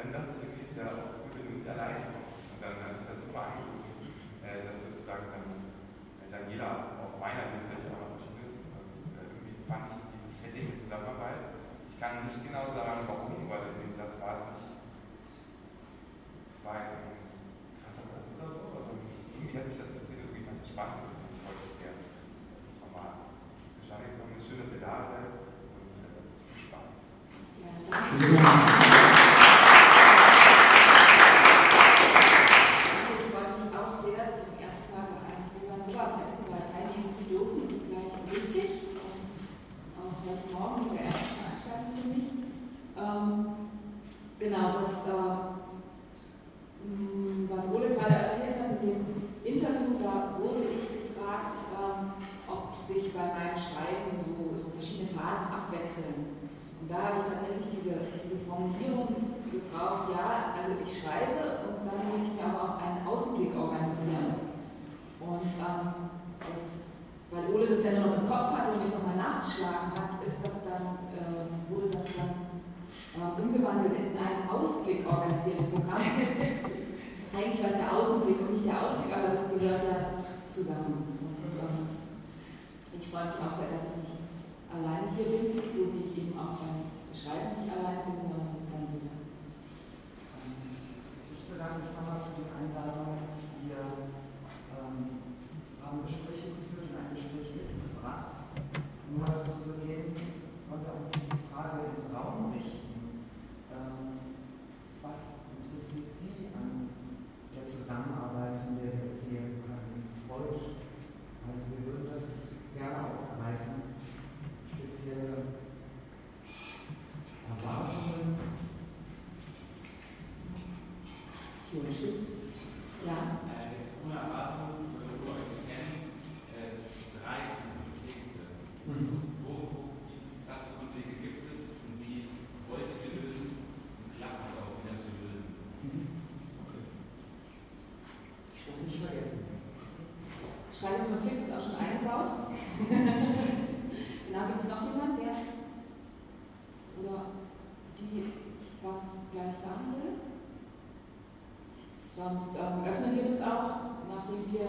dann dachte ich, okay, ist auch gut, wenn allein. Und dann hat sich das so angeboten, äh, dass sozusagen dann äh, jeder... Sonst ähm, öffnen wir das auch, nachdem wir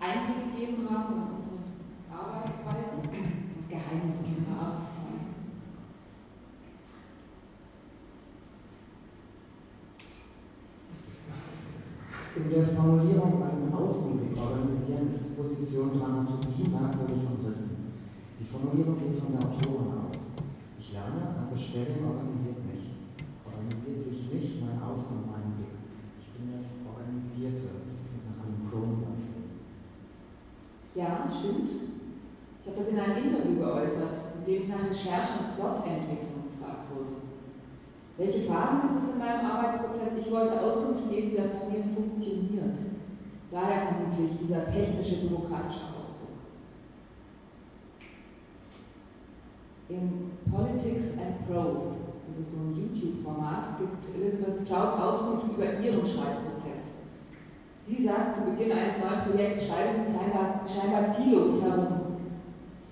Einblick gegeben haben in unsere Arbeitsweise. Das Geheimnis unserer Arbeitsweise. In der Formulierung einen Außenblick organisieren ist die Position Dramaturgie merkwürdig umrissen. Die Formulierung geht von der Autorin aus. Ich lerne, aber Stellen organisiert mich. Organisiert sich nicht mein Außen und mein Blick bin das Organisierte. Das klingt nach einem Cronenberg-Film. Stimmt. Ich habe das in einem Interview geäußert, in dem ich nach Recherche und Plotentwicklung gefragt wurde. Welche Phasen gibt es in meinem Arbeitsprozess? Ich wollte Auskunft geben, wie das bei mir funktioniert. Daher vermutlich dieser technische, bürokratische Ausdruck. In Politics and Prose das ist so ein YouTube-Format, gibt Elizabeth Stroud Auskunft über ihren Schreibprozess. Sie sagt zu Beginn eines neuen Projekts, schreibe sie scheinbar, scheinbar ziellos herum.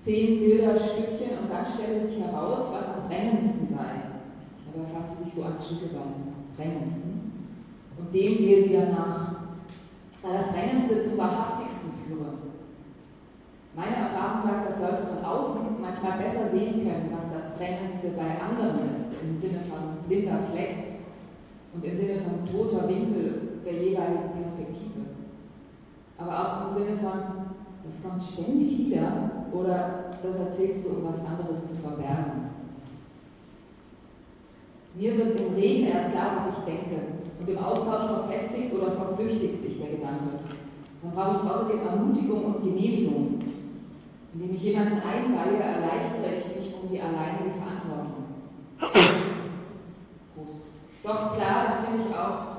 Zehn Bilderstückchen und dann stelle sich heraus, was am drängendsten sei. Dabei fasst sie sich so ans Schlüsselbein, drängendsten. Und dem gehe sie dann nach, da das Drängendste zum Wahrhaftigsten führe. Meine Erfahrung sagt, dass Leute von außen manchmal besser sehen können, was das Drängendste bei anderen ist im Sinne von blinder Fleck und im Sinne von toter Winkel der jeweiligen Perspektive. Aber auch im Sinne von, das kommt ständig wieder oder das erzählst du, um was anderes zu verbergen. Mir wird im Reden erst klar, was ich denke und im Austausch verfestigt oder verflüchtigt sich der Gedanke. Dann brauche ich außerdem Ermutigung und Genehmigung. Indem ich jemanden einweihe, erleichtere ich mich um die alleinige Verantwortung. Prost. Doch klar, das finde ich auch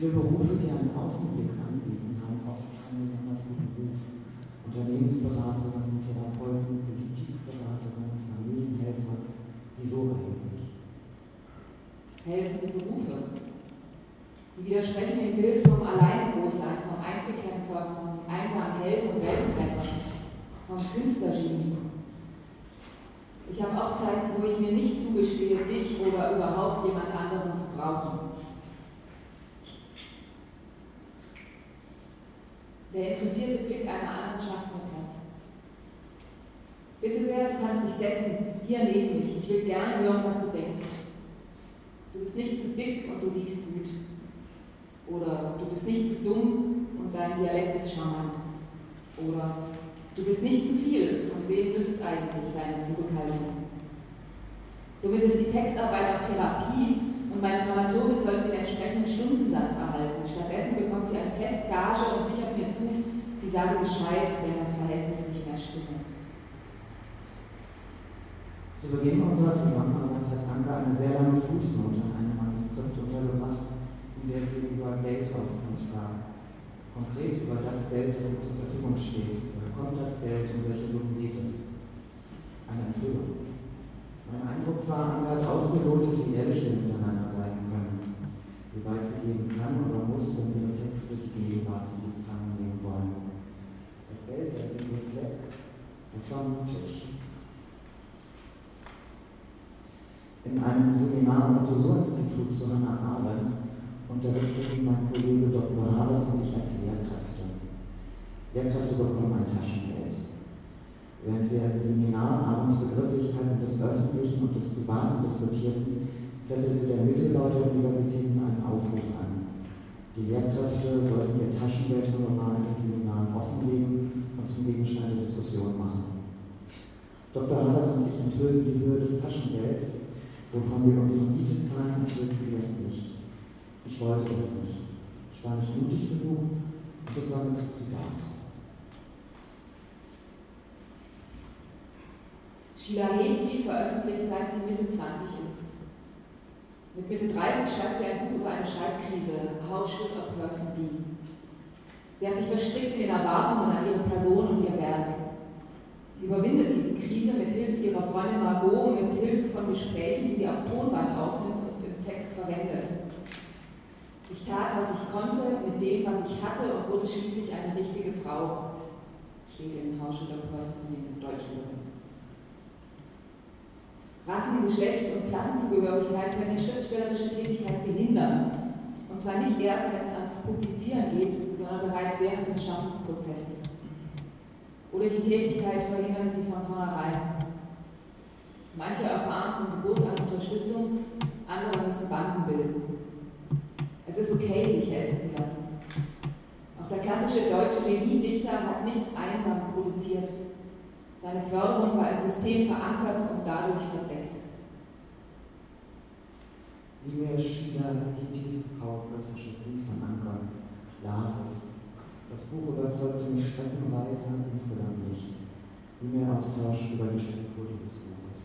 Viele Berufe, die einen Außenblick anbieten, haben oft keinen besonders guten Ruf. Unternehmensberaterin, Therapeuten, Politikberaterin, Familienhelfer, wieso eigentlich? Helfende Berufe. Die widersprechen dem Bild vom Alleingroßsein, vom Einzelkämpfer, vom einsamen Helden und Weltenretter vom Künstlergenie. Ich habe auch Zeiten, wo ich mir nicht zugestehe, dich oder überhaupt jemand anderen zu brauchen. Der interessierte Blick einer anderen schafft mir Platz. Bitte sehr, du kannst dich setzen, hier neben mich. Ich will gerne hören, was du denkst. Du bist nicht zu dick und du liegst gut. Oder du bist nicht zu dumm und dein Dialekt ist charmant. Oder du bist nicht zu viel und wem nützt eigentlich deine Zurückhaltung? Somit ist die Textarbeit auch Therapie und meine Dramaturgin sollte den entsprechenden Stundensatz erhalten. Stattdessen bekommt sie eine Festgage und sichert mir zu, sie sage Bescheid, wenn das Verhältnis nicht mehr stimme. Zu Beginn unserer Zusammenarbeit hat Anke eine sehr lange Fußnote in einem Manuskript untergebracht, in der sie über Geldauskunft sprach. Konkret über das Geld, das ihr zur Verfügung steht. Woher kommt das Geld und welche Summen geht es? Eine Enthüllung. Mein Eindruck war, Anke hat ausgelotet, wie ehrlich wir miteinander sein können, wie weit sie gehen kann oder muss, um ihre Texte die Gegenwart in Empfang nehmen wollen. Das Das war mutig. In einem Seminar am Otto-Suhr-Institut zu Hannah Arendt unterrichteten mein Kollege Dr. Habers und ich als Lehrkräfte. Lehrkräfte bekommen ein Taschengeld. Während wir im Seminar abends Begrifflichkeiten des Öffentlichen und des Privaten diskutierten, zettelte der Mittelbau der Universitäten einen Aufruf. Die Lehrkräfte sollten ihr Taschengeldhonorar in den Seminaren offenlegen und zum Gegenstand der Diskussion machen. Dr. Hallers und ich enthüllten die Höhe des Taschengelds, wovon wir unsere Miete zahlen, wir es nicht. Ich wollte es nicht. Ich war nicht mutig genug und es war mir zu privat. Sheila veröffentlicht, seit sie Mitte 20 ist. Mit Mitte 30 schreibt sie ein Buch über eine Schreibkrise, How Should a Person Be? Sie hat sich verstrickt in den Erwartungen an ihre Person und ihr Werk. Sie überwindet diese Krise mit Hilfe ihrer Freundin Margot und mit Hilfe von Gesprächen, die sie auf Tonband aufnimmt und im Text verwendet. Ich tat, was ich konnte, mit dem, was ich hatte und wurde schließlich eine richtige Frau, steht in How Should Person Be Deutschen Übersetzung. Rassen-, Geschlechts- und Klassenzugehörigkeit können die schriftstellerische Tätigkeit behindern. Und zwar nicht erst, wenn es ans Publizieren geht, sondern bereits während des Schaffensprozesses. Oder die Tätigkeit verhindern sie von vornherein. Manche erfahren von Geburt an Unterstützung, andere müssen Banden bilden. Es ist okay, sich helfen zu lassen. Auch der klassische deutsche Genie-Dichter hat nicht einsam produziert. Seine Förderung war im System verankert und dadurch verdeckt. Wie mir Sheila Hittis kaufmännische Brief von Anker las es. Das Buch überzeugte mich streckenweise, insgesamt nicht. Wie mir Austausch über die Struktur dieses Buches.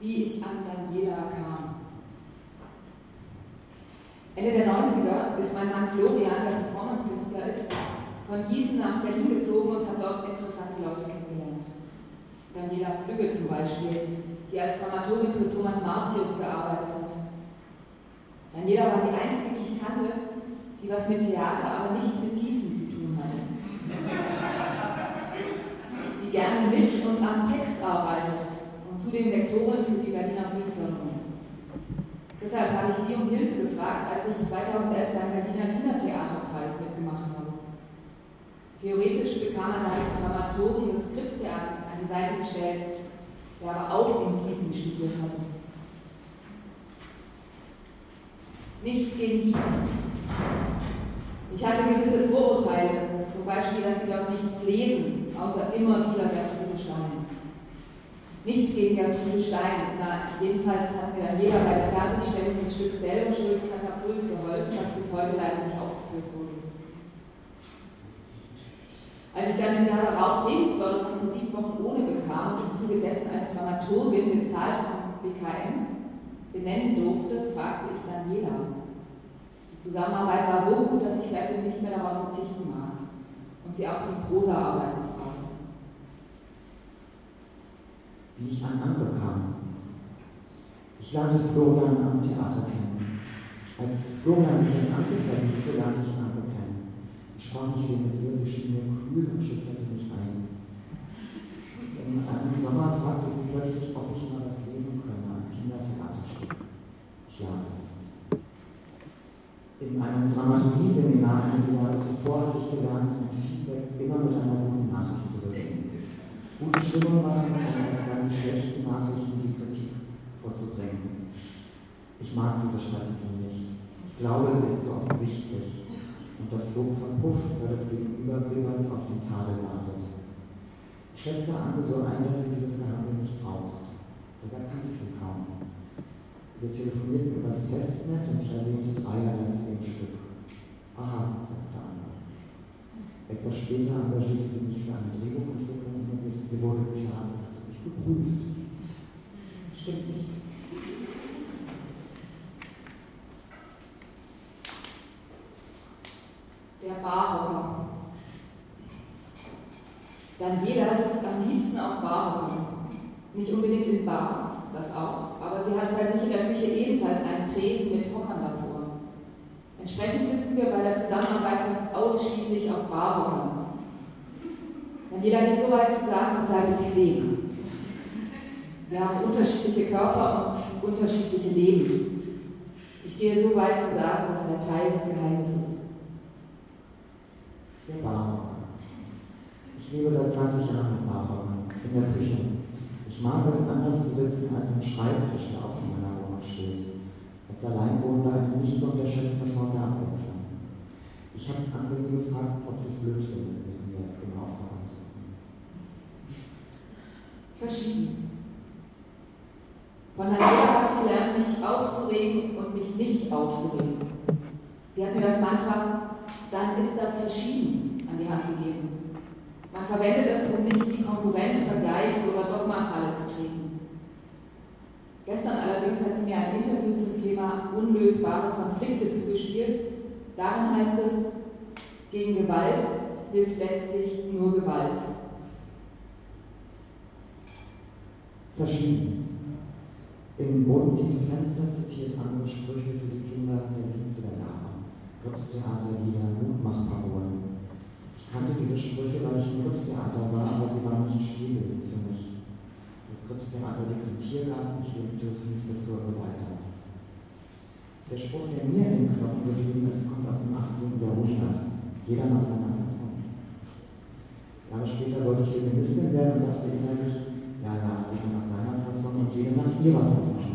Wie ich an Daniela kam. Ende der 90er, bis mein Mann Florian, der Performance-Künstler ist, von Gießen nach Berlin gezogen und hat dort interessante Leute kennengelernt. Daniela Plügge zum Beispiel, die als Dramaturgin für Thomas Martius gearbeitet hat. Daniela war die einzige, die ich kannte, die was mit Theater, aber nichts mit Gießen zu tun hatte. Die gerne mit und am Text arbeitet und zudem Lektorin für die ist. Deshalb habe ich Sie um Hilfe gefragt, als ich 2011 beim Berliner Kindertheaterpreis mitgemacht habe. Theoretisch bekam man einen Dramaturgen des Kripstheaters an die Seite gestellt, der aber auch in Gießen studiert hatte. Nichts gegen Gießen. Ich hatte gewisse Vorurteile, zum Beispiel, dass sie dort nichts lesen, außer immer wieder Stein. Nichts gegen Gertrude Stein. Na, jedenfalls hat mir dann jeder bei der Fertigstellung des Stücks selber Schuld Katapult geholfen, das bis heute leider nicht aufgeführt wurde. Als ich dann im Jahr darauf Nebenförderung für sieben Wochen ohne bekam und im Zuge dessen eine Dramaturgin bezahlt vom BKM benennen durfte, fragte ich Daniela. Die Zusammenarbeit war so gut, dass ich seitdem nicht mehr darauf verzichten mag und sie auch in Prosa-Arbeiten wie ich an Anke kam. Ich lernte Florian am Theater kennen. Als Florian mich an Anke verliebte, lernte ich Anke kennen. Ich sprach nicht viel mit ihr, sie schien mir kühl und schüttelte mich ein. In einem Sommer fragte sie plötzlich, ob ich mal was lesen könne, ein Kindertheaterstück. Ich las es. In einem Dramaturgie-Seminar einige Jahre zuvor hatte ich gelernt, mit Feedback immer mit einer guten Nachricht zu beginnen. Gute Stimme nur machen, um erst dann die schlechten Nachrichten, die Kritik vorzubringen. Ich mag diese Strategie nicht. Ich glaube, sie ist zu offensichtlich. Und das Lob verpufft, weil das Gegenüber wimmernd auf den Tadel wartet. Ich schätze Anke so ein, dass sie dieses Gehandel nicht braucht. Dabei kannte ich sie kaum. Wir telefonierten über das Festnetz und ich erwähnte dreierlei zu dem Stück. Aha, sagte Anke. Etwas später engagierte sie mich für eine Drehbuchentwicklung und mir wurde klar, sie hatte mich geprüft. Stimmt nicht. Der Barhocker. Daniela sitzt am liebsten auf Barhockern. Nicht unbedingt in Bars, das auch, aber sie hat bei sich in der Küche ebenfalls einen Tresen mit Hockern davor. Entsprechend sitzen wir bei der Zusammenarbeit fast ausschließlich auf Barhockern. Daniela geht so weit zu sagen, es sei bequem. Wir haben unterschiedliche Körper und unterschiedliche Leben. Ich gehe so weit zu sagen, das sei Teil des Geheimnisses. Der Barhocker. Ich lebe seit 20 Jahren im Barhocker, in der Küche. Ich mag es, anders zu sitzen als ein Schreibtisch, der auch in meiner Wohnung steht. Als Alleinwohner eine nicht zu unterschätzende Form der Abwechslung. Ich habe Angenehm gefragt, ob sie es blöd findet, mit mir im Aufwachen zu Verschieden. Von habe ich gelernt, mich aufzuregen und mich nicht aufzuregen. Sie hat mir das Mantra, dann ist das verschieden, an die Hand gegeben. Man verwendet es, um nicht die Konkurrenz, Vergleichs- oder Dogmafalle zu treten. Gestern allerdings hat sie mir ein Interview zum Thema unlösbare Konflikte zugespielt. Darin heißt es, gegen Gewalt hilft letztlich nur Gewalt. Verschieden. In bodentiefe Fenster zitiert andere Sprüche für die Kinder der 70er Jahre. Kurztheater, Lieder, Mutmachparolen. Ich kannte diese Sprüche, weil ich im Kurztheater war, aber sie waren nicht stilbildend für mich. Das Kurztheater liegt im Tiergarten, ich lebte Finsbezirke weiter. Der Spruch, der mir in den Knochen geblieben ist, kommt aus dem 18. Jahrhundert. Jeder nach seiner Fassung. Jahre später wollte ich Feministin werden und dachte innerlich, ja, ja, jeder nach seiner Fassung und jeder nach ihrer Fassung.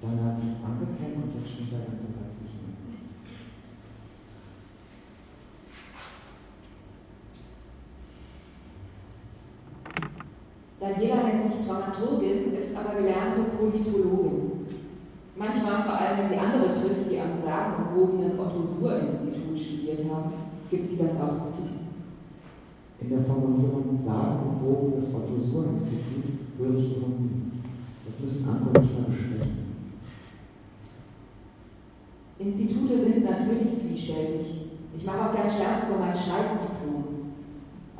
Dann habe ich angekämpft und jetzt stimmt der ganze Satz nicht mehr. Daniela nennt sich Dramaturgin, ist aber gelernte Politologin. Manchmal, vor allem wenn sie andere trifft, die am sagenumwobenen Otto-Suhr-Institut studiert haben, gibt sie das auch zu. In der Formulierung sagenumwobenes Otto-Suhr-Institut würde ich Ironie. Das müssen andere mehr besprechen. Institute sind natürlich zwiespältig. Ich mache auch gern Scherz über mein Schreibdiplom.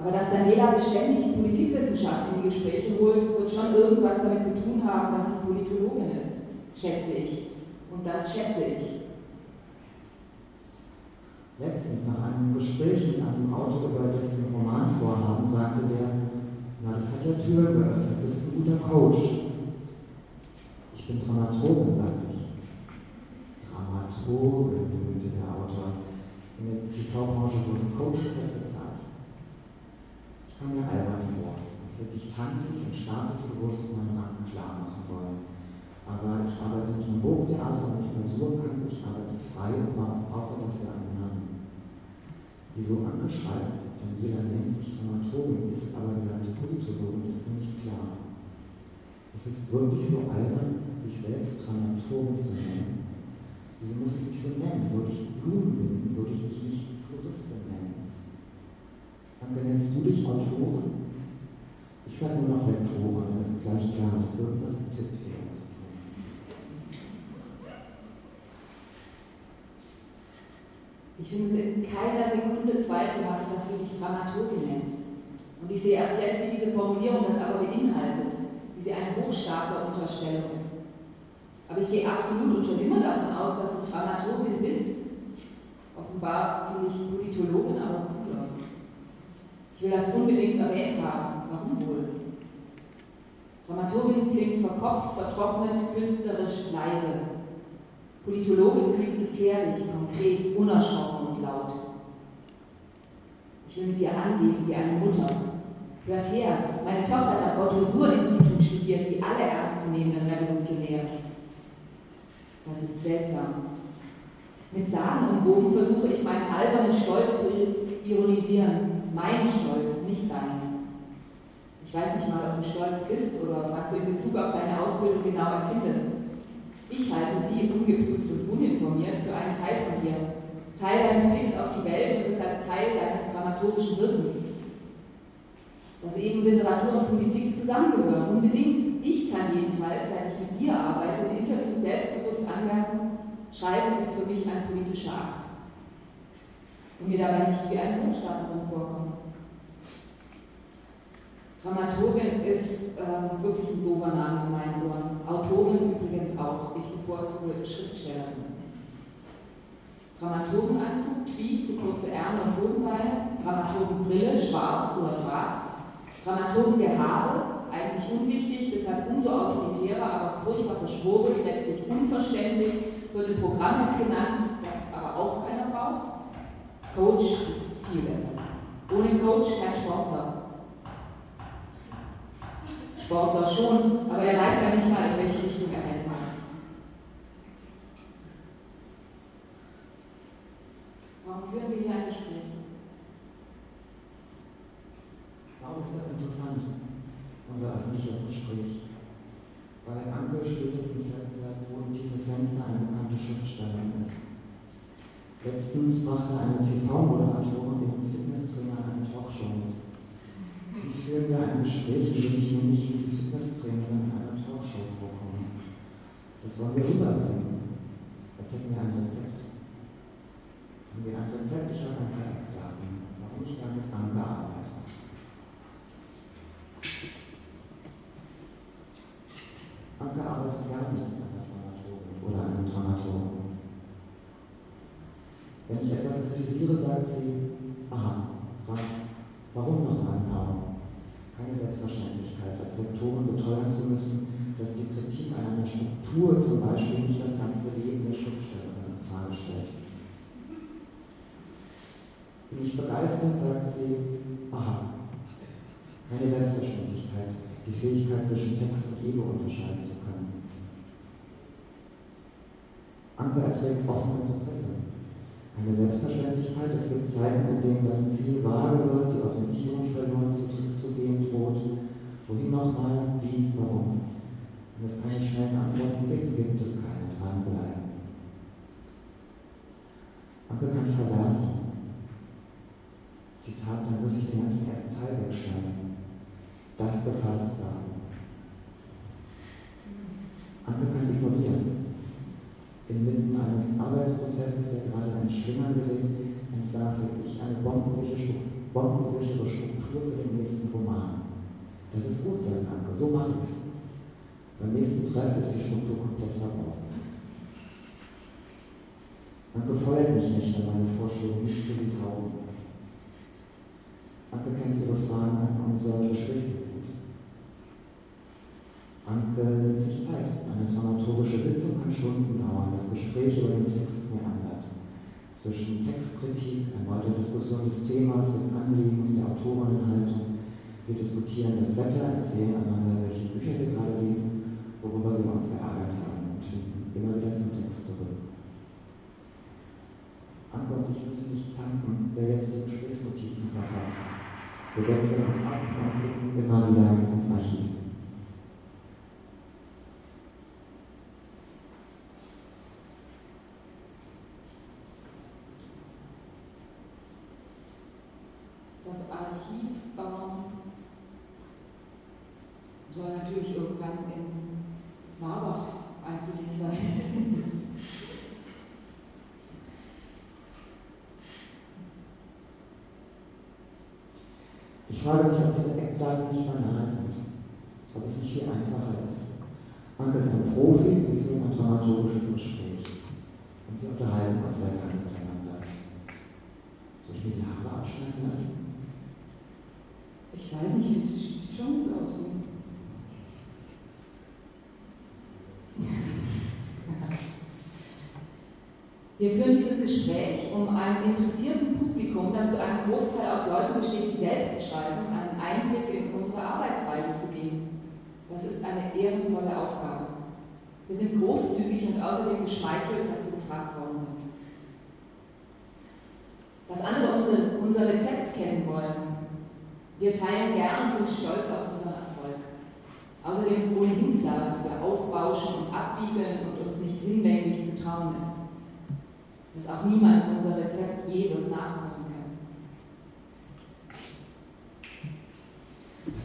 Aber dass Daniela beständig die Politikwissenschaft in die Gespräche holt, wird schon irgendwas damit zu tun haben, dass sie Politologin ist, schätze ich. Und das schätze ich. Letztens nach einem Gespräch mit einem Autor über dessen Romanvorhaben sagte der, na, das hat ja Tür geöffnet, du bist ein guter Coach. Ich bin Dramaturgin, sagte ich. Dramaturgin, bemühte der Autor. In der TV-Branche wurden Coaches. Ich kam mir albern vor, als hätte ich tantig und statusbewusst meinen Rang klar machen wollen. Aber ich arbeite nicht im Burgtheater und nicht mehr Surkamp, ich arbeite frei und brauche dafür einen Namen. Wieso Anke schreibt, denn jeder nennt sich Dramaturgin, ist aber gelernte Politologin, ist mir nicht klar. Es ist wirklich so albern, sich selbst Dramaturgin zu nennen. Wieso muss ich mich so nennen? Würde ich Blumen binden, würde ich mich nicht. Anke, nennst du dich Autorin? Ich sage nur noch Lektorin, das ist gleich klar, hat irgendwas mit Tippfehler zu tun. Ich finde es in keiner Sekunde zweifelhaft, dass du dich Dramaturgin nennst. Und ich sehe erst jetzt, wie diese Formulierung das aber beinhaltet, wie sie eine hochstarke Unterstellung ist. Aber ich gehe absolut und schon immer davon aus, dass du Dramaturgin bist. Offenbar finde ich Politologin aber cooler. Ich will das unbedingt erwähnt haben. Warum wohl? Dramaturgin klingt verkopft, vertrocknet, künstlerisch leise. Politologin klingt gefährlich, konkret, unerschrocken und laut. Ich will mit dir angeben wie eine Mutter. Hört her, meine Tochter hat am Otto-Suhr-Institut studiert, wie alle ernstzunehmenden Revolutionäre. Das ist seltsam. Mit Sagen und Bogen versuche ich meinen albernen Stolz zu ironisieren. Mein Stolz, nicht dein. Ich weiß nicht mal, ob du stolz bist oder was du in Bezug auf deine Ausbildung genau empfindest. Ich halte sie, ungeprüft und uninformiert, für einen Teil von dir. Teil deines Blicks auf die Welt und deshalb Teil deines dramaturgischen Wirkens. Dass eben Literatur und Politik zusammengehören, unbedingt. Ich kann jedenfalls, seit ich mit dir arbeite, in Interviews selbstbewusst anmerken, Schreiben ist für mich ein politischer Akt. Und mir dabei nicht wie eine Bundesstaaterin vorkommen. Dramaturgin ist äh, wirklich ein dober Name in meinen Ohren. Autorin übrigens auch. Ich bevorzuge Schriftstellerin. Dramaturgenanzug, Tweed, zu kurze Ärmel und Hosenbeine, Dramaturgenbrille, schwarz oder Draht, Dramaturgengehabe, eigentlich unwichtig, deshalb umso autoritärer, aber furchtbar verschworen, letztlich unverständlich, wird im Programm genannt, das aber auch. Coach ist viel besser. Ohne Coach kein Sportler. Sportler schon, aber er weiß ja nicht mal, in welche Richtung er rennt. Warum führen wir hier ein Gespräch? Warum ist das interessant, unser öffentliches Gespräch? Weil Anke spätestens letzter positive Fenster eine bekannte Schriftstellerin ist. Letztens brachte eine TV-Moderatorin ihren Fitnesstrainer eine Talkshow mit. Wie führen wir ein Gespräch, in dem ich mir nicht wie die Fitnesstrainerin in einer Talkshow vorkomme? Das wollen wir rüberbringen. Als hätten wir ein Rezept. Haben wir ein Rezept? Ich habe ein paar Eckdaten, warum ich damit Anke arbeite. Anke arbeitet gar nicht mit einer Dramaturgin oder einem Dramaturgen. Wenn ich etwas kritisiere, sagt sie, aha, warum noch einmal? keine Selbstverständlichkeit, als Lektoren beteuern zu müssen, dass die Kritik an einer Struktur zum Beispiel nicht das ganze Leben der Schriftstellerin in Frage stellt. Bin ich begeistert, sagt sie, aha, keine Selbstverständlichkeit, die Fähigkeit zwischen Text und Ego unterscheiden zu können. Erträgt offene Prozesse. Eine Selbstverständlichkeit, es gibt Zeiten, in denen das Ziel vage wird, die Orientierung verloren zu gehen droht. Wohin nochmal, wie, warum? Wenn es keine schnellen Antworten gibt, gibt es keine dranbleiben. Anke kann verwerfen. Zitat, dann muss ich den ganzen ersten Teil wegschmeißen. Das gefasst sagen. Anke kann ignorieren. Inmitten eines Arbeitsprozesses, der gerade ein Schlinger gerät, entwerfe ich eine bombensichere Struktur für den nächsten Roman. Das ist gut, sagt Anke, so mache ich es. Beim nächsten Treff ist die Struktur komplett verbraucht. Anke feuert mich nicht, wenn meine Vorschläge nicht für die Tauben. Anke kennt ihre Fragen an unser Gespräch sehr gut. Anke nimmt sich Zeit. Eine dramaturgische Sitzung kann Stunden dauern. Das Gespräch über den Text meandert. Zwischen Textkritik, erneute Diskussion des Themas, des Anliegens, der Autorinnenhaltung, wir diskutieren das Wetter, erzählen einander, welche Bücher wir gerade lesen, worüber wir uns geärgert haben und finden immer wieder zum Text zurück. Anke und ich müssen nicht zanken, wer jetzt die Gesprächsnotizen verfasst. Wir wechseln uns ab und blicken immer wieder ins Archiv. Das Archiv soll natürlich irgendwann in Marbach einzusehen sein. Ich frage mich, ob diese Eckdaten nicht banal sind, ob es nicht viel einfacher ist. Anke ist ein Profi, wir führen ein dramaturgisches Gespräch und wir unterhalten uns sehr lange miteinander. Soll ich mir die Haare abschneiden lassen? Ich weiß nicht, es sieht schon gut aus. Wir führen dieses Gespräch, um einem interessierten Publikum, das zu einem Großteil aus Leuten besteht, die selbst schreiben, einen Einblick in unsere Arbeitsweise zu geben. Das ist eine ehrenvolle Aufgabe. Wir sind großzügig und außerdem geschmeichelt, dass wir gefragt worden sind. Dass andere unsere, unser Rezept kennen wollen. Teilen gern und sind stolz auf unseren Erfolg. Außerdem ist ohnehin klar, dass wir aufbauschen und abwiegeln und uns nicht hinlänglich zu trauen ist. Dass auch niemand unser Rezept je wird nachkochen kann.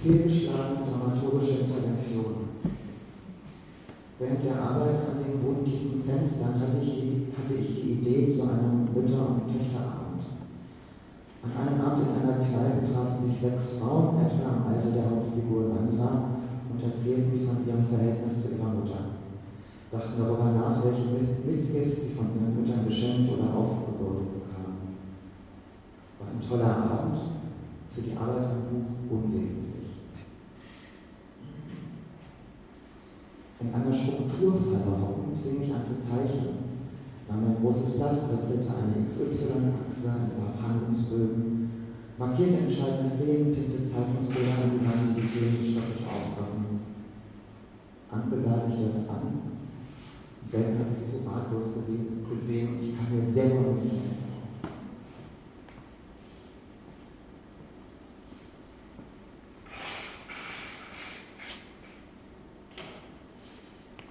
Fehlgeschlagene dramaturgische Interventionen. Während der Arbeit an den bodentiefen Fenstern hatte ich, die, hatte ich die Idee zu einem Mütter- und Töchterabend. An einem Abend in einer Kneipe trafen sich sechs Frauen, etwa im Alter der Hauptfigur Sandra, und erzählten von ihrem Verhältnis zu ihrer Mutter. Dachten darüber nach, welche Mitgift sie von ihren Müttern geschenkt oder aufgeboten bekamen. War ein toller Abend, für die Arbeit am Buch unwesentlich. In einer Struktur verlaufen fing ich an zu zeichnen. Nahm ein großes Blatt, kritzelte eine XY-Achse in Verhandlungsbögen, markierte entscheidende Szenen, pickte Zeitungsbilder an die Wand, die Themen stockig aufgriffen. Anke sah sich das an. Selten habe ich sie so ratlos gewesen, gesehen und ich kann mir selber nicht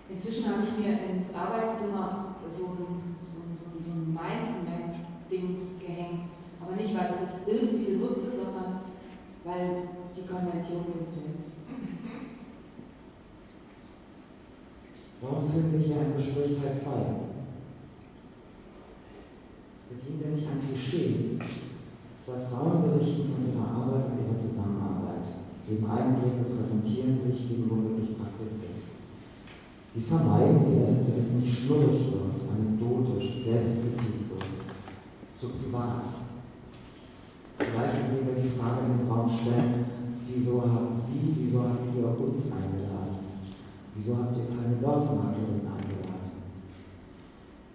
Inzwischen habe ich mir ins Arbeitszimmer so ein, so ein, so ein Mindmap-Dings gehängt. Aber nicht, weil ich es irgendwie nutze, sondern weil die Konvention mir gefällt. Warum finden wir hier ein Gespräch Teil 2? Bedienen wir nicht ein Klischee? Zwei Frauen berichten von ihrer Arbeit und ihrer Zusammenarbeit. Geben Eigenblicke, präsentieren sich, geben womöglich Praxistipps. Sie vermeiden wir, dass es nicht schnurrig wird, anekdotisch, selbstkritiklos, zu privat. Vielleicht indem wir die Frage in den Raum stellen, wieso haben Sie, wieso habt ihr uns eingeladen? Wieso habt ihr keine Börsenmaklerin eingeladen?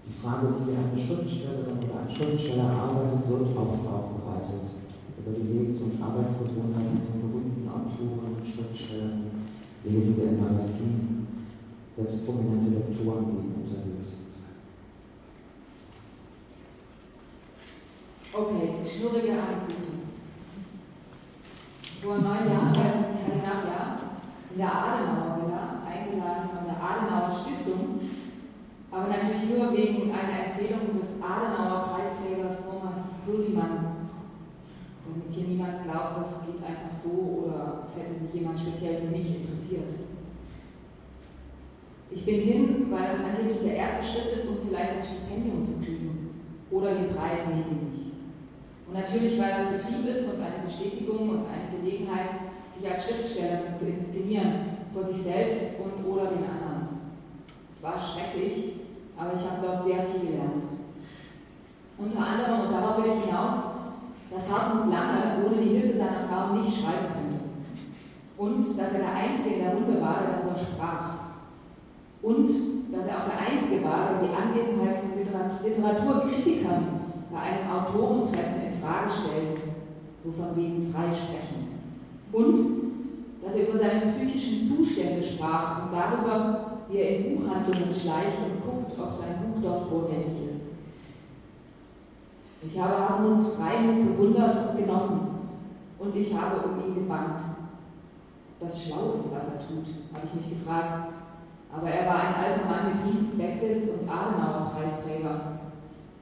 Die Frage, wie eine Schriftstellerin oder ein Schriftsteller arbeitet, wird oft aufbereitet. Über die Lebens- und Arbeitsgewohnheiten von berühmten Autoren und Schriftstellern lesen wir in Magazinen. Selbst prominente Lektoren geben Interviews. Okay, die schnurrige Anekdote. Vor neun Jahren war ich in Kaliningrad in der Adenauer Villa, eingeladen von der Adenauer Stiftung, aber natürlich nur wegen einer Empfehlung des Adenauer Preisträgers Thomas Sullivan. Damit hier das geht einfach so oder es hätte sich jemand speziell für mich interessiert. Ich bin hin, weil das angeblich der erste Schritt ist, um vielleicht ein Stipendium zu kriegen oder den Preis neben mich. Und natürlich, weil das Betrieb ist und eine Bestätigung und eine Gelegenheit, sich als Schriftstellerin zu inszenieren, vor sich selbst und oder den anderen. Es war schrecklich, aber ich habe dort sehr viel gelernt. Unter anderem, und darauf will ich hinaus, dass Hartmut Lange ohne die Hilfe seiner Frau nicht schreiben könnte. Und dass er der Einzige in der Runde war, der darüber sprach. Und dass er auch der Einzige war, der die Anwesenheit von Literaturkritikern bei einem Autorentreffen in Frage stellte, wovon wegen freisprechen. Und dass er über seine psychischen Zustände sprach und darüber, wie er in Buchhandlungen schleicht und guckt, ob sein Buch dort vorrätig ist. Ich habe Hartmuts Freimut bewundert und genossen und ich habe um ihn gebannt. Das schlau ist, was er tut, habe ich mich gefragt. Aber er war ein alter Mann mit riesen Backlist und Adenauer-Preisträger.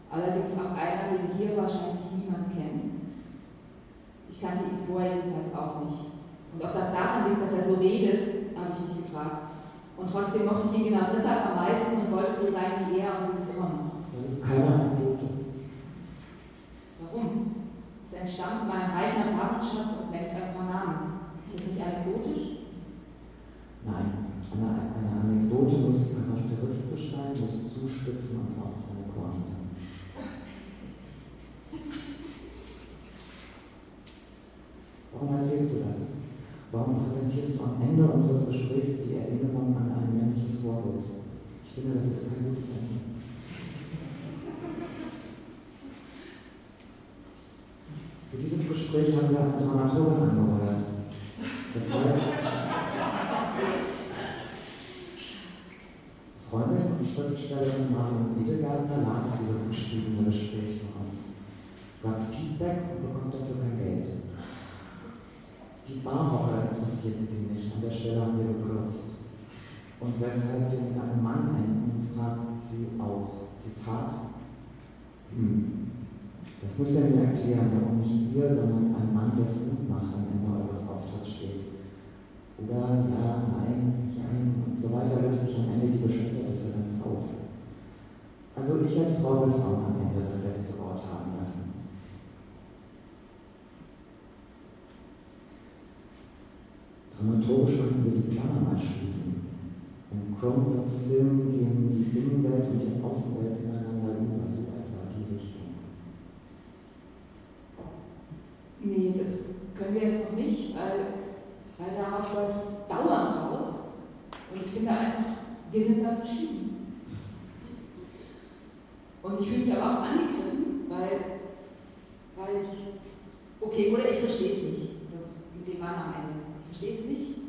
Allerdings auch einer, den hier wahrscheinlich niemand kennt. Ich kannte ihn vorher jedenfalls auch nicht. Und ob das daran liegt, dass er so redet, habe ich mich gefragt. Und trotzdem mochte ich ihn genau deshalb am meisten und wollte so sein wie er und will es. Das ist keine Es entstammt meinem reichen Erfahrungsschatz und nennt ein paar Namen. Ist das nicht anekdotisch? Nein, eine, eine Anekdote muss charakteristisch sein, muss zuspitzen und auch eine Pointe. Warum erzählst du das? Warum präsentierst du am Ende unseres Gesprächs die Erinnerung an ein männliches Vorbild? Ich finde, das ist kein gutes Ende. Für dieses Gespräch haben wir eine Dramaturgin angeheuert. Das heißt, Freundin und Schriftstellerin Marion Edelgartner las dieses geschriebene Gespräch von uns, gab Feedback und bekommt dafür kein Geld. Die Barhocker interessierten sie nicht, an der Stelle haben wir gekürzt. Und weshalb wir mit einem Mann enden, fragt sie auch. Zitat. Hm. Das müsst ihr mir erklären, warum nicht ihr, sondern ein Mann, der es gut macht, am Ende eures Auftritts steht. Oder ja, nein, nein und so weiter löst sich am Ende die Geschlechterdifferenz auf. Also ich als Frau will Frauen am Ende das letzte Wort haben lassen. Dramaturgisch würden wir die Klammer mal schließen. Im Cronenbergs-Film gehen die Innenwelt und die Außenwelt ineinander über, so etwa die Richtung. Nee, das können wir jetzt noch nicht, weil weil darauf läuft es dauernd raus. Und ich finde einfach, wir sind da verschieden. Und ich fühle mich aber auch angegriffen, weil, weil ich, okay, oder ich verstehe es nicht, das mit dem Mann am Ende. Ich verstehe es nicht,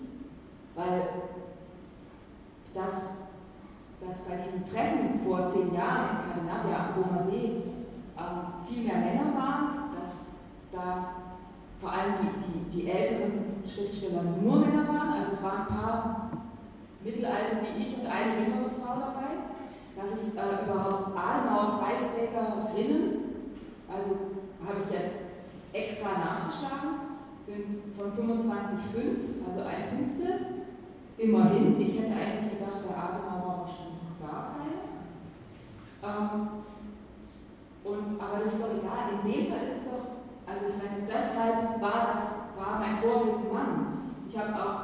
weil das, dass bei diesem Treffen vor zehn Jahren in Kardinavia am Roma See ähm, viel mehr Männer waren, dass da vor allem die, die, die älteren Schriftsteller nur Männer waren. Also es waren ein paar Mittelalter wie ich und eine jüngere Frau dabei. Dass es äh, überhaupt Adenauer-Preisträgerinnen, also habe ich jetzt extra nachgeschlagen, sind von 25,5, also ein Fünftel. Immerhin, ich hätte eigentlich gedacht, bei Adenauer wahrscheinlich gar keine. Ähm, und, aber das ist doch egal, in dem Fall ist es doch also ich meine, deshalb war das war mein Vorbild Mann. Ich habe auch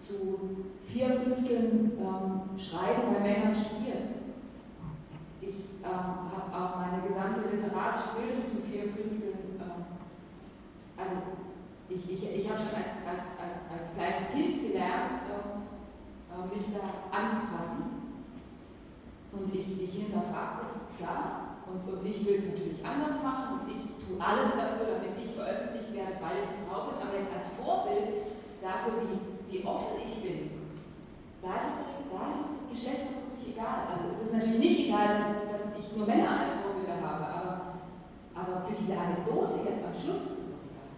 zu vier Fünfteln ähm, Schreiben bei Männern studiert. Ich ähm, habe auch meine gesamte literarische Bildung zu vier Fünfteln, also ich, ich, ich habe schon als, als, als, als kleines Kind gelernt, ähm, äh, mich da anzupassen. Und ich, ich hinterfrage das, klar. Und, und ich will es natürlich anders machen und ich tue alles dafür, damit ich veröffentlicht werde, weil ich eine Frau bin, aber jetzt als Vorbild dafür, wie, wie offen ich bin, da ist, da ist das wirklich egal. Also es ist natürlich nicht egal, dass, dass ich nur Männer als Vorbilder habe, aber, aber für diese Anekdote jetzt am Schluss ist es doch egal.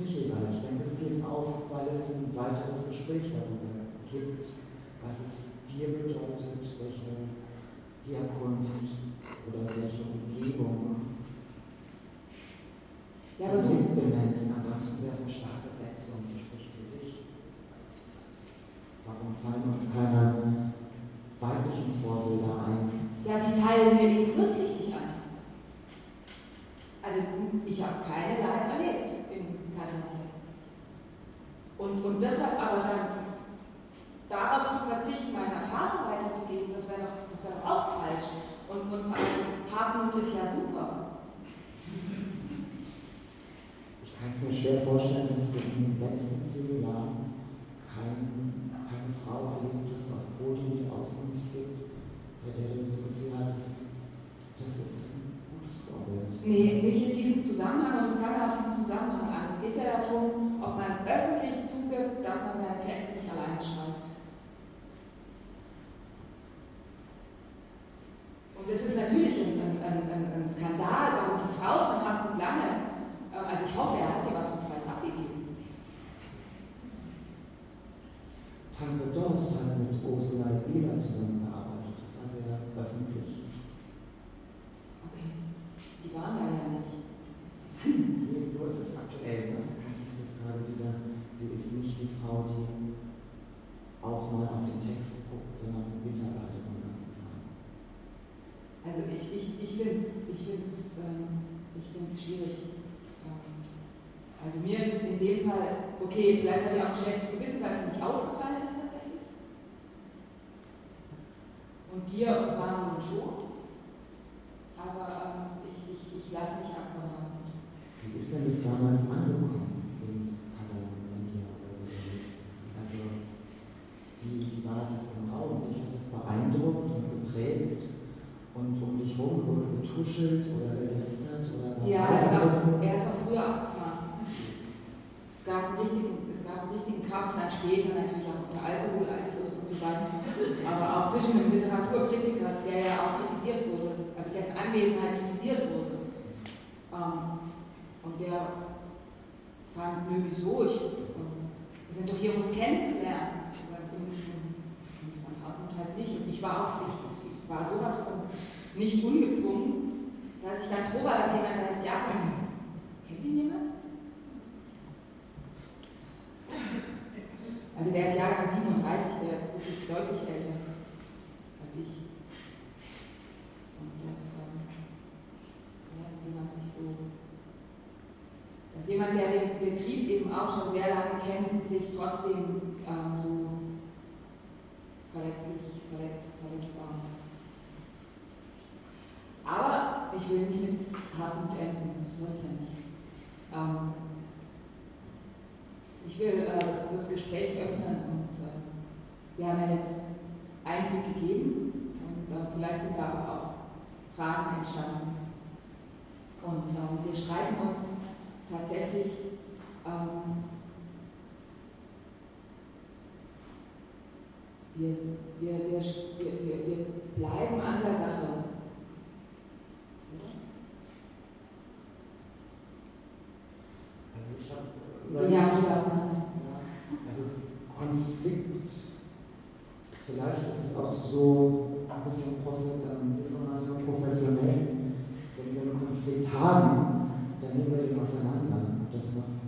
Nicht egal. Ich denke, es geht auf, weil es ein weiteres Gespräch darüber gibt, was es dir bedeutet, welche Herkunft oder welche Umgebung ja, aber du benennst. Ansonsten wäre es eine starke Setzung, die spricht für sich. Warum fallen uns keine weiblichen Vorbilder ein? Ja, die fallen mir wirklich nicht ein. Also ich habe keine live erlebt in Kanada. Und, und deshalb aber dann darauf zu verzichten, meine Erfahrung weiterzugeben, das wäre doch das wäre auch falsch. Und, und vor allem, Hartmut ist ja super. Ich kann es mir schwer vorstellen, dass du in den letzten zehn Jahren kein, keine Frau erlebt hast auf Podium, die Auskunft gibt, bei der du das Gefühl hattest, das ist ein gutes Vorbild. Nee, nicht in diesem Zusammenhang, und es kam ja auf diesen Zusammenhang an. Es geht ja darum, ob man öffentlich zugibt, dass man seinen Text nicht alleine schreibt. Und das ist natürlich ein, ein, ein, ein Skandal, warum die Frau von Hartmut Lange, äh, also ich hoffe, er hat hier was vom Preis abgegeben. Tanke Dost hat mit Ursula Weber zusammengearbeitet. Das war sehr öffentlich. Okay. Die waren da ja nicht. Nee, nur ist es aktuell, ne? Ich das gerade wieder. Sie ist nicht die Frau, die auch mal auf den Text guckt, sondern Mitarbeiter. Also ich, ich, ich finde es ich find's, ähm, ich find's schwierig. Ähm, also mir ist es in dem Fall, okay, vielleicht habe ich auch ein schlechtes Gewissen, weil es nicht aufgefallen ist tatsächlich. Und dir und Manu schon. Aber ähm, ich, ich, ich lasse mich einfach Wie ist denn das damals angekommen in Katalanien? Also, wie, war das im Raum? Ich habe das beeindruckt und geprägt und um dich herum wurde getuschelt oder gelästert oder gab einen richtigen Kampf, dann später natürlich auch unter Alkoholeinfluss und so weiter, aber auch zwischen einem Literaturkritiker, der ja auch kritisiert wurde, also dessen Anwesenheit kritisiert wurde. Ähm, und der fand, nö, wieso? Ich, wir sind doch hier, um uns kennenzulernen. Man Hartmut halt nicht. Und ich war auch nicht, ich war sowas von nicht ungezwungen, dass ich ganz froh war, dass jemand heißt, ja, kennt ihn jemand? Also der ist Jahrgang 37, der ist wirklich deutlich älter als ich. Und das, ähm, ja, dass jemand sich so, dass jemand, der den Betrieb eben auch schon sehr lange kennt, sich trotzdem ähm, so verletzlich, verletzt, verletzbar Aber ich will nicht mit Hartmut enden, das soll ich ja nicht. Ähm, ich will äh, das, das, Gespräch öffnen und äh, wir haben ja jetzt Einblick gegeben und äh, vielleicht sind da aber auch Fragen entstanden. Und ähm, wir schreiben uns tatsächlich ähm, wir, wir, wir, wir, wir bleiben an der Sache. Also ich habe ja, also Konflikt, vielleicht ist es auch so ein bisschen ähm, Information professionell, wenn wir einen Konflikt haben, dann nehmen wir den auseinander. Das macht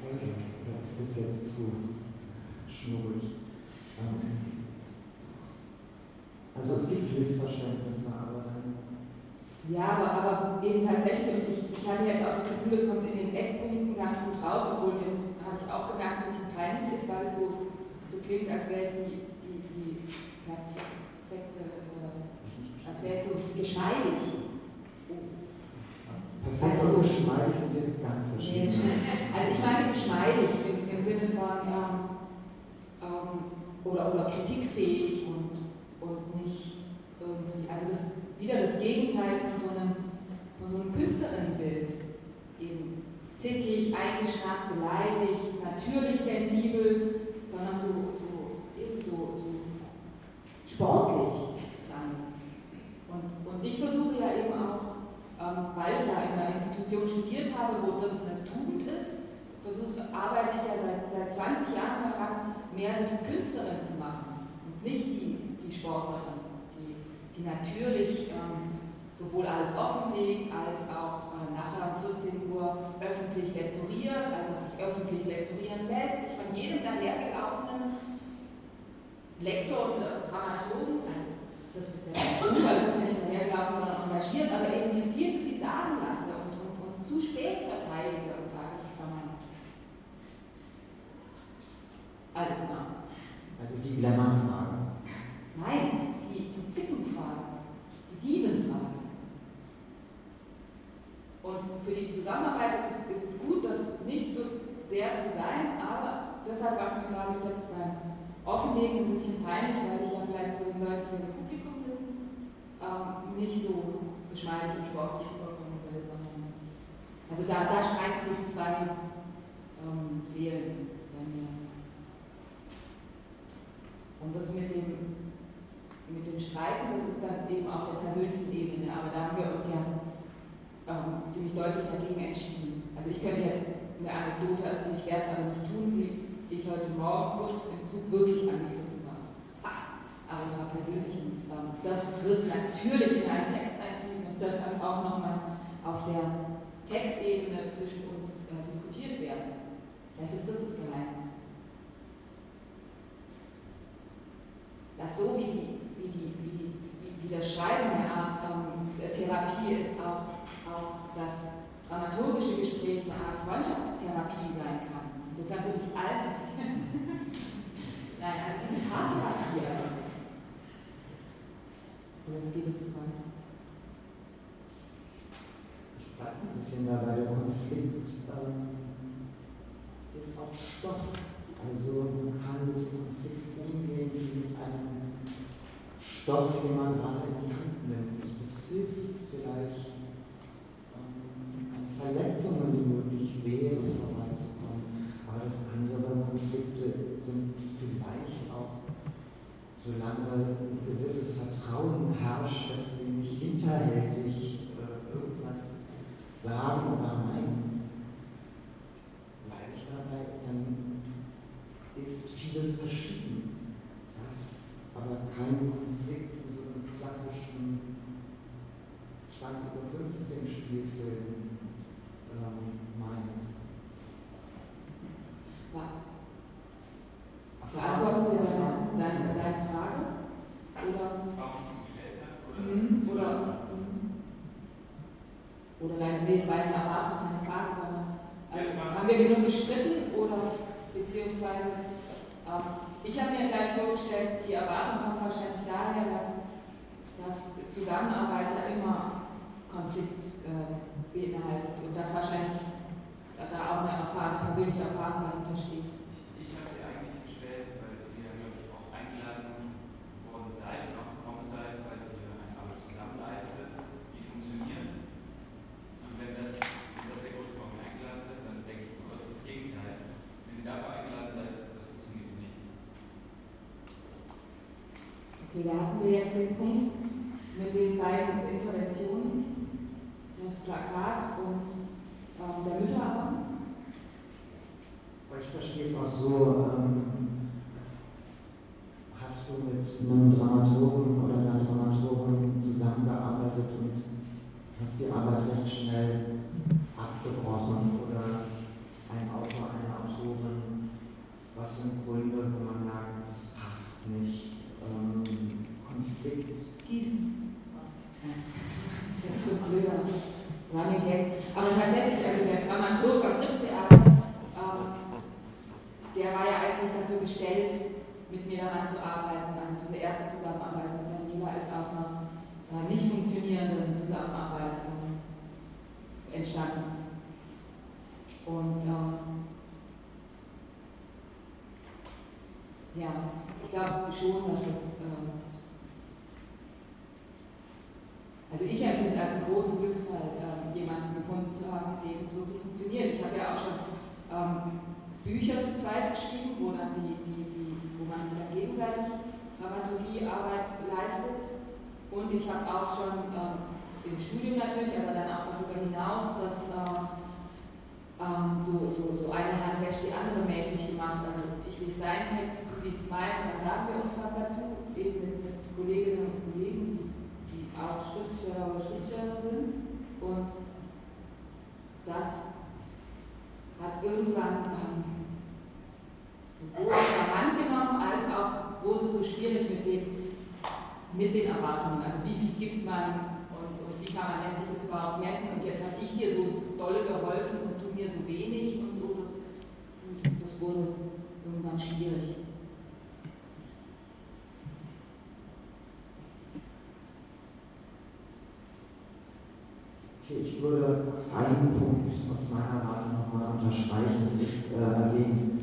Freude. Oder ist das jetzt zu schnubbelig? Ähm, also es gibt Missverständnisse, aber dann. Ja, aber, aber eben tatsächlich, und ich, ich hatte jetzt auch das Gefühl, es kommt in den Eckpunkten ganz gut raus, obwohl mir das habe ich auch gemerkt, ein bisschen peinlich ist, weil es so, so klingt, als wäre die, die, die perfekte, äh, als wäre es so geschmeidig. Perfekt und geschmeidig sind jetzt ganz verschiedene. Also ich meine geschmeidig im, im Sinne von ähm, ähm, oder, oder kritikfähig und, und nicht irgendwie, also das wieder das Gegenteil von so einem, von so einem Künstlerinnenbild. Eben zickig, eingeschnappt, beleidigt, natürlich sensibel, sondern so, so, eben so, so sportlich. Und, und ich versuche ja eben auch ähm, weil ich ja in einer Institution studiert habe, wo das eine Tugend ist, versuche, arbeite ich ja seit, seit 20 Jahren daran, mehr so die Künstlerin zu machen und nicht die, die die, natürlich ähm, sowohl alles offenlegt, als auch äh, nachher um 14 Uhr öffentlich lektoriert, also sich öffentlich lektorieren lässt, sich von jedem dahergelaufenen Lektor und Dramaturgen, also das ist der Unfall, ist nicht dahergelaufen, sondern engagiert, aber eben mir viel zu viel sagen lasse und, und, und zu spät verteidige und sage, das war mein. Also, genau. Also die Glamour-Frage. Nein, die, die Zickenfrage, die Dievenfrage. Und für die Zusammenarbeit ist es, ist es gut, das nicht so sehr zu sein, aber deshalb war es mir, glaube ich, jetzt beim Offenlegen ein bisschen peinlich, weil ich ja vielleicht vor den Leuten hier im Publikum sitzen, ähm, nicht so geschmeidig und sportlich rüberkommen will, sondern also da, da streiten sich zwei ähm, Seelen bei mir. Und das mit dem, mit dem Streiten, das ist dann eben auf der persönlichen Ebene, aber da haben wir uns ja ähm, ziemlich deutlich dagegen entschieden. Also ich könnte jetzt eine Anekdote erzählen, ich werde es aber nicht tun, wie ich heute Morgen kurz im Zug wirklich angegriffen war. Ah, aber es war persönlich und ähm, das wird natürlich in einen Text das dann auch nochmal auf der Textebene zwischen uns äh, diskutiert werden. Vielleicht ist das das Geheimnis. Dass so wie, die, wie, das Schreiben eine Art ähm, Therapie ist, auch, auch das dramaturgische Gespräch eine Art Freundschaftstherapie sein kann. Insofern würde ich allen Nein, also die Paartherapie. Oder geht es zu weit? ein bisschen dabei, der Konflikt ähm, ist auch Stoff. Also Stoff, den man gerade in. Das hilft vielleicht, ähm, an Verletzungen, die möglich wären, vorbeizukommen. Aber das andere Konflikte sind vielleicht auch, solange ein gewisses Vertrauen herrscht, dass wir nicht hinterhältig äh, irgendwas sagen oder meinen. cuidado e assim dann sagen wir uns was dazu, eben mit Kolleginnen und Kollegen, die, die auch Schriftsteller oder Schriftsteller sind. Und das hat irgendwann ähm, sowohl daran genommen, als auch wurde es so schwierig mit, dem, mit den Erwartungen. Also wie viel gibt man Ich aus meiner Warte nochmal unterstreichen. Es ist äh, den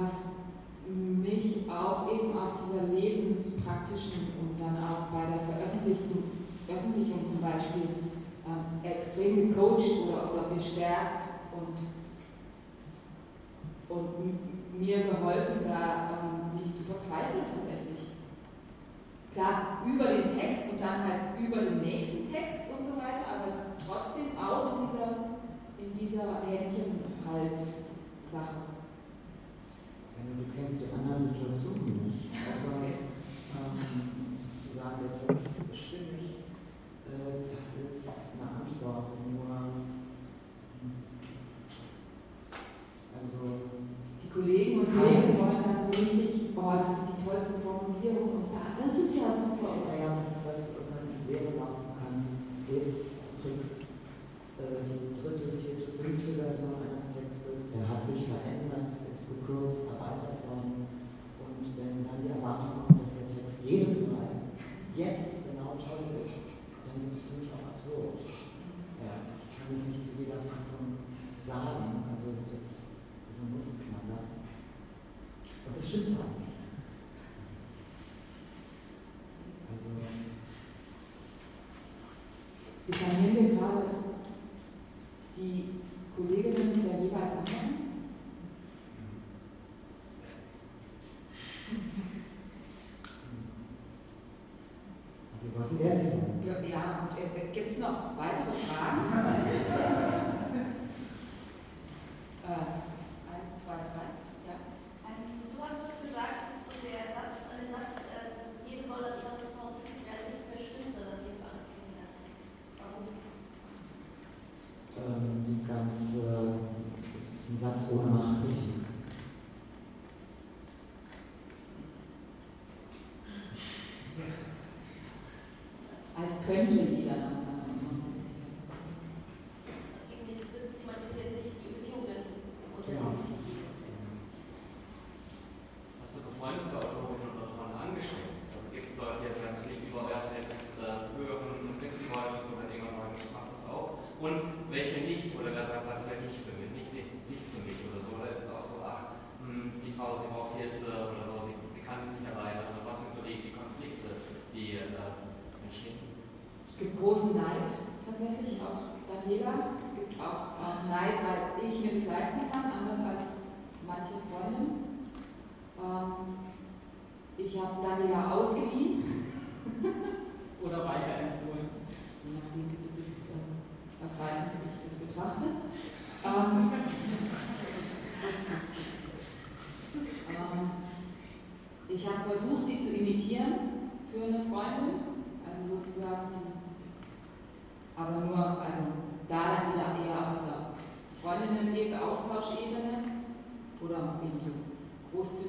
was mich auch eben auf dieser lebenspraktischen und dann auch bei der Veröffentlichung, Veröffentlichung zum Beispiel ähm, extrem gecoacht oder, oder gestärkt und, und mir geholfen, da ähm, nicht zu verzweifeln tatsächlich. Klar, über den Text und dann halt über den nächsten Text und so weiter, aber trotzdem auch in dieser, in dieser Händchen halt die anderen Situationen nicht. Also ähm, zu sagen, der Text Ja, und äh, gibt es noch weitere Fragen?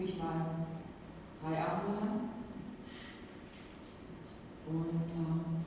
ich mal drei Abende. Und ähm,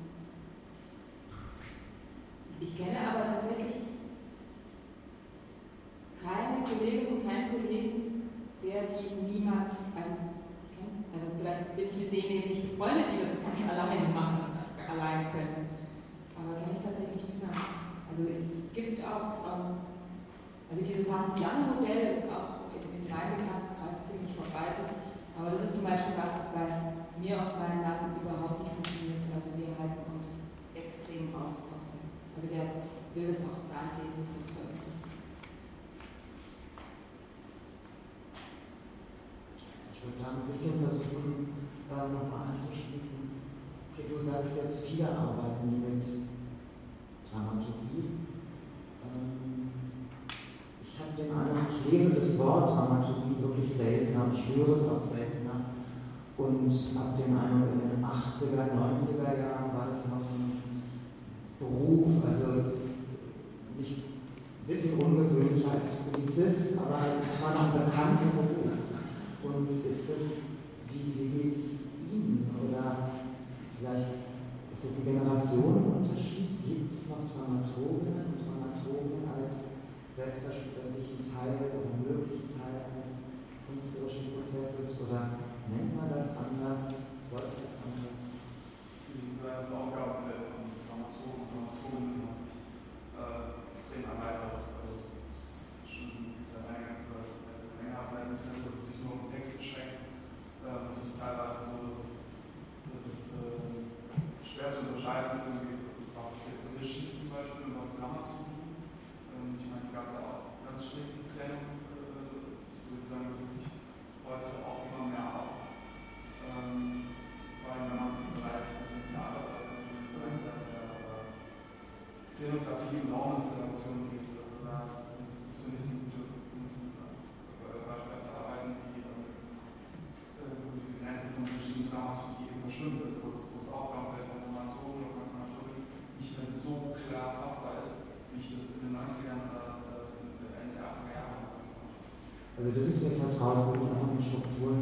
Also das ist der Vertrag, wo ich einfach eine Struktur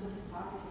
dritte Frage.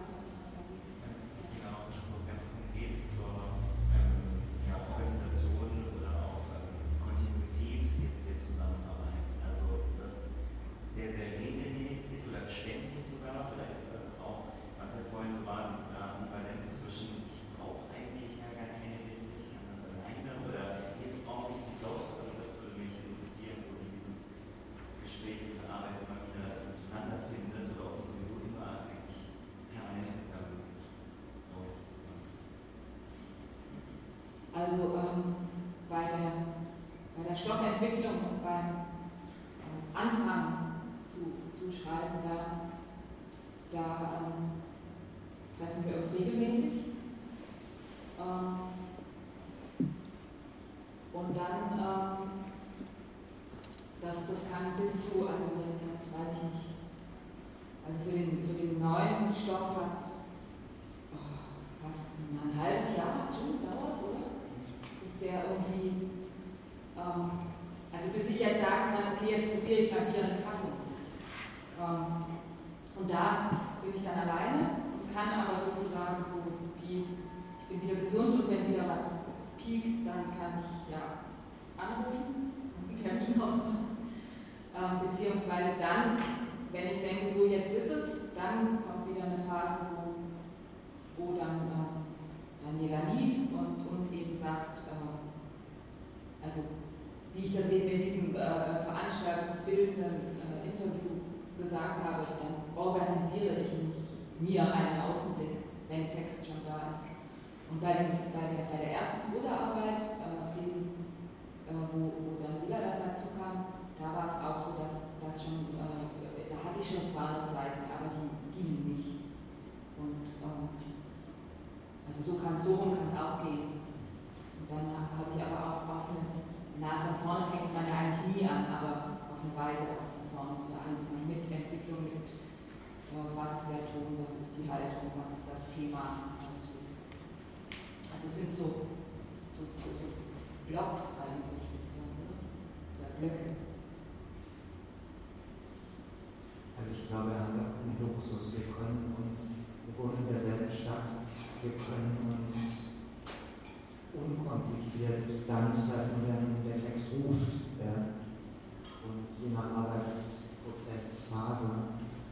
weg. Also ich glaube, wir haben einen Luxus. Wir können uns, wir wohnen in derselben Stadt, wir können uns unkompliziert damit treffen, wenn der Text ruft. Ja. Und je nach Arbeitsprozessphase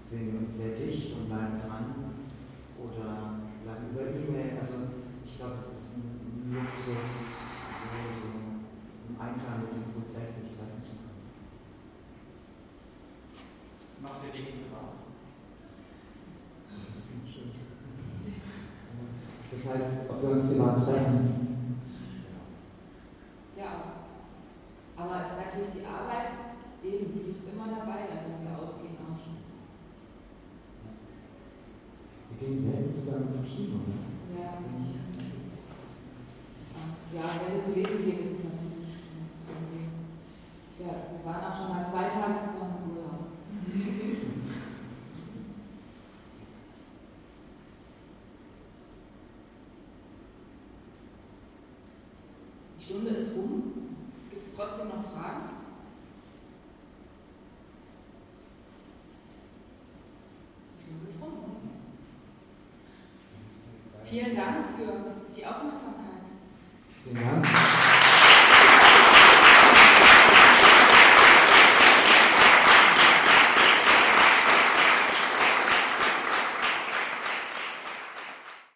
sehen wir uns sehr dicht und bleiben dran oder bleiben über E-Mail. Also ich glaube, es ist ein Luxus, so, so im Einklang mit dem Prozess. Ich für die Hinterwand. Das heißt, ob wir uns privat treffen, Stunde ist um. Gibt es trotzdem noch Fragen? Vielen Dank für die Aufmerksamkeit. Vielen Dank.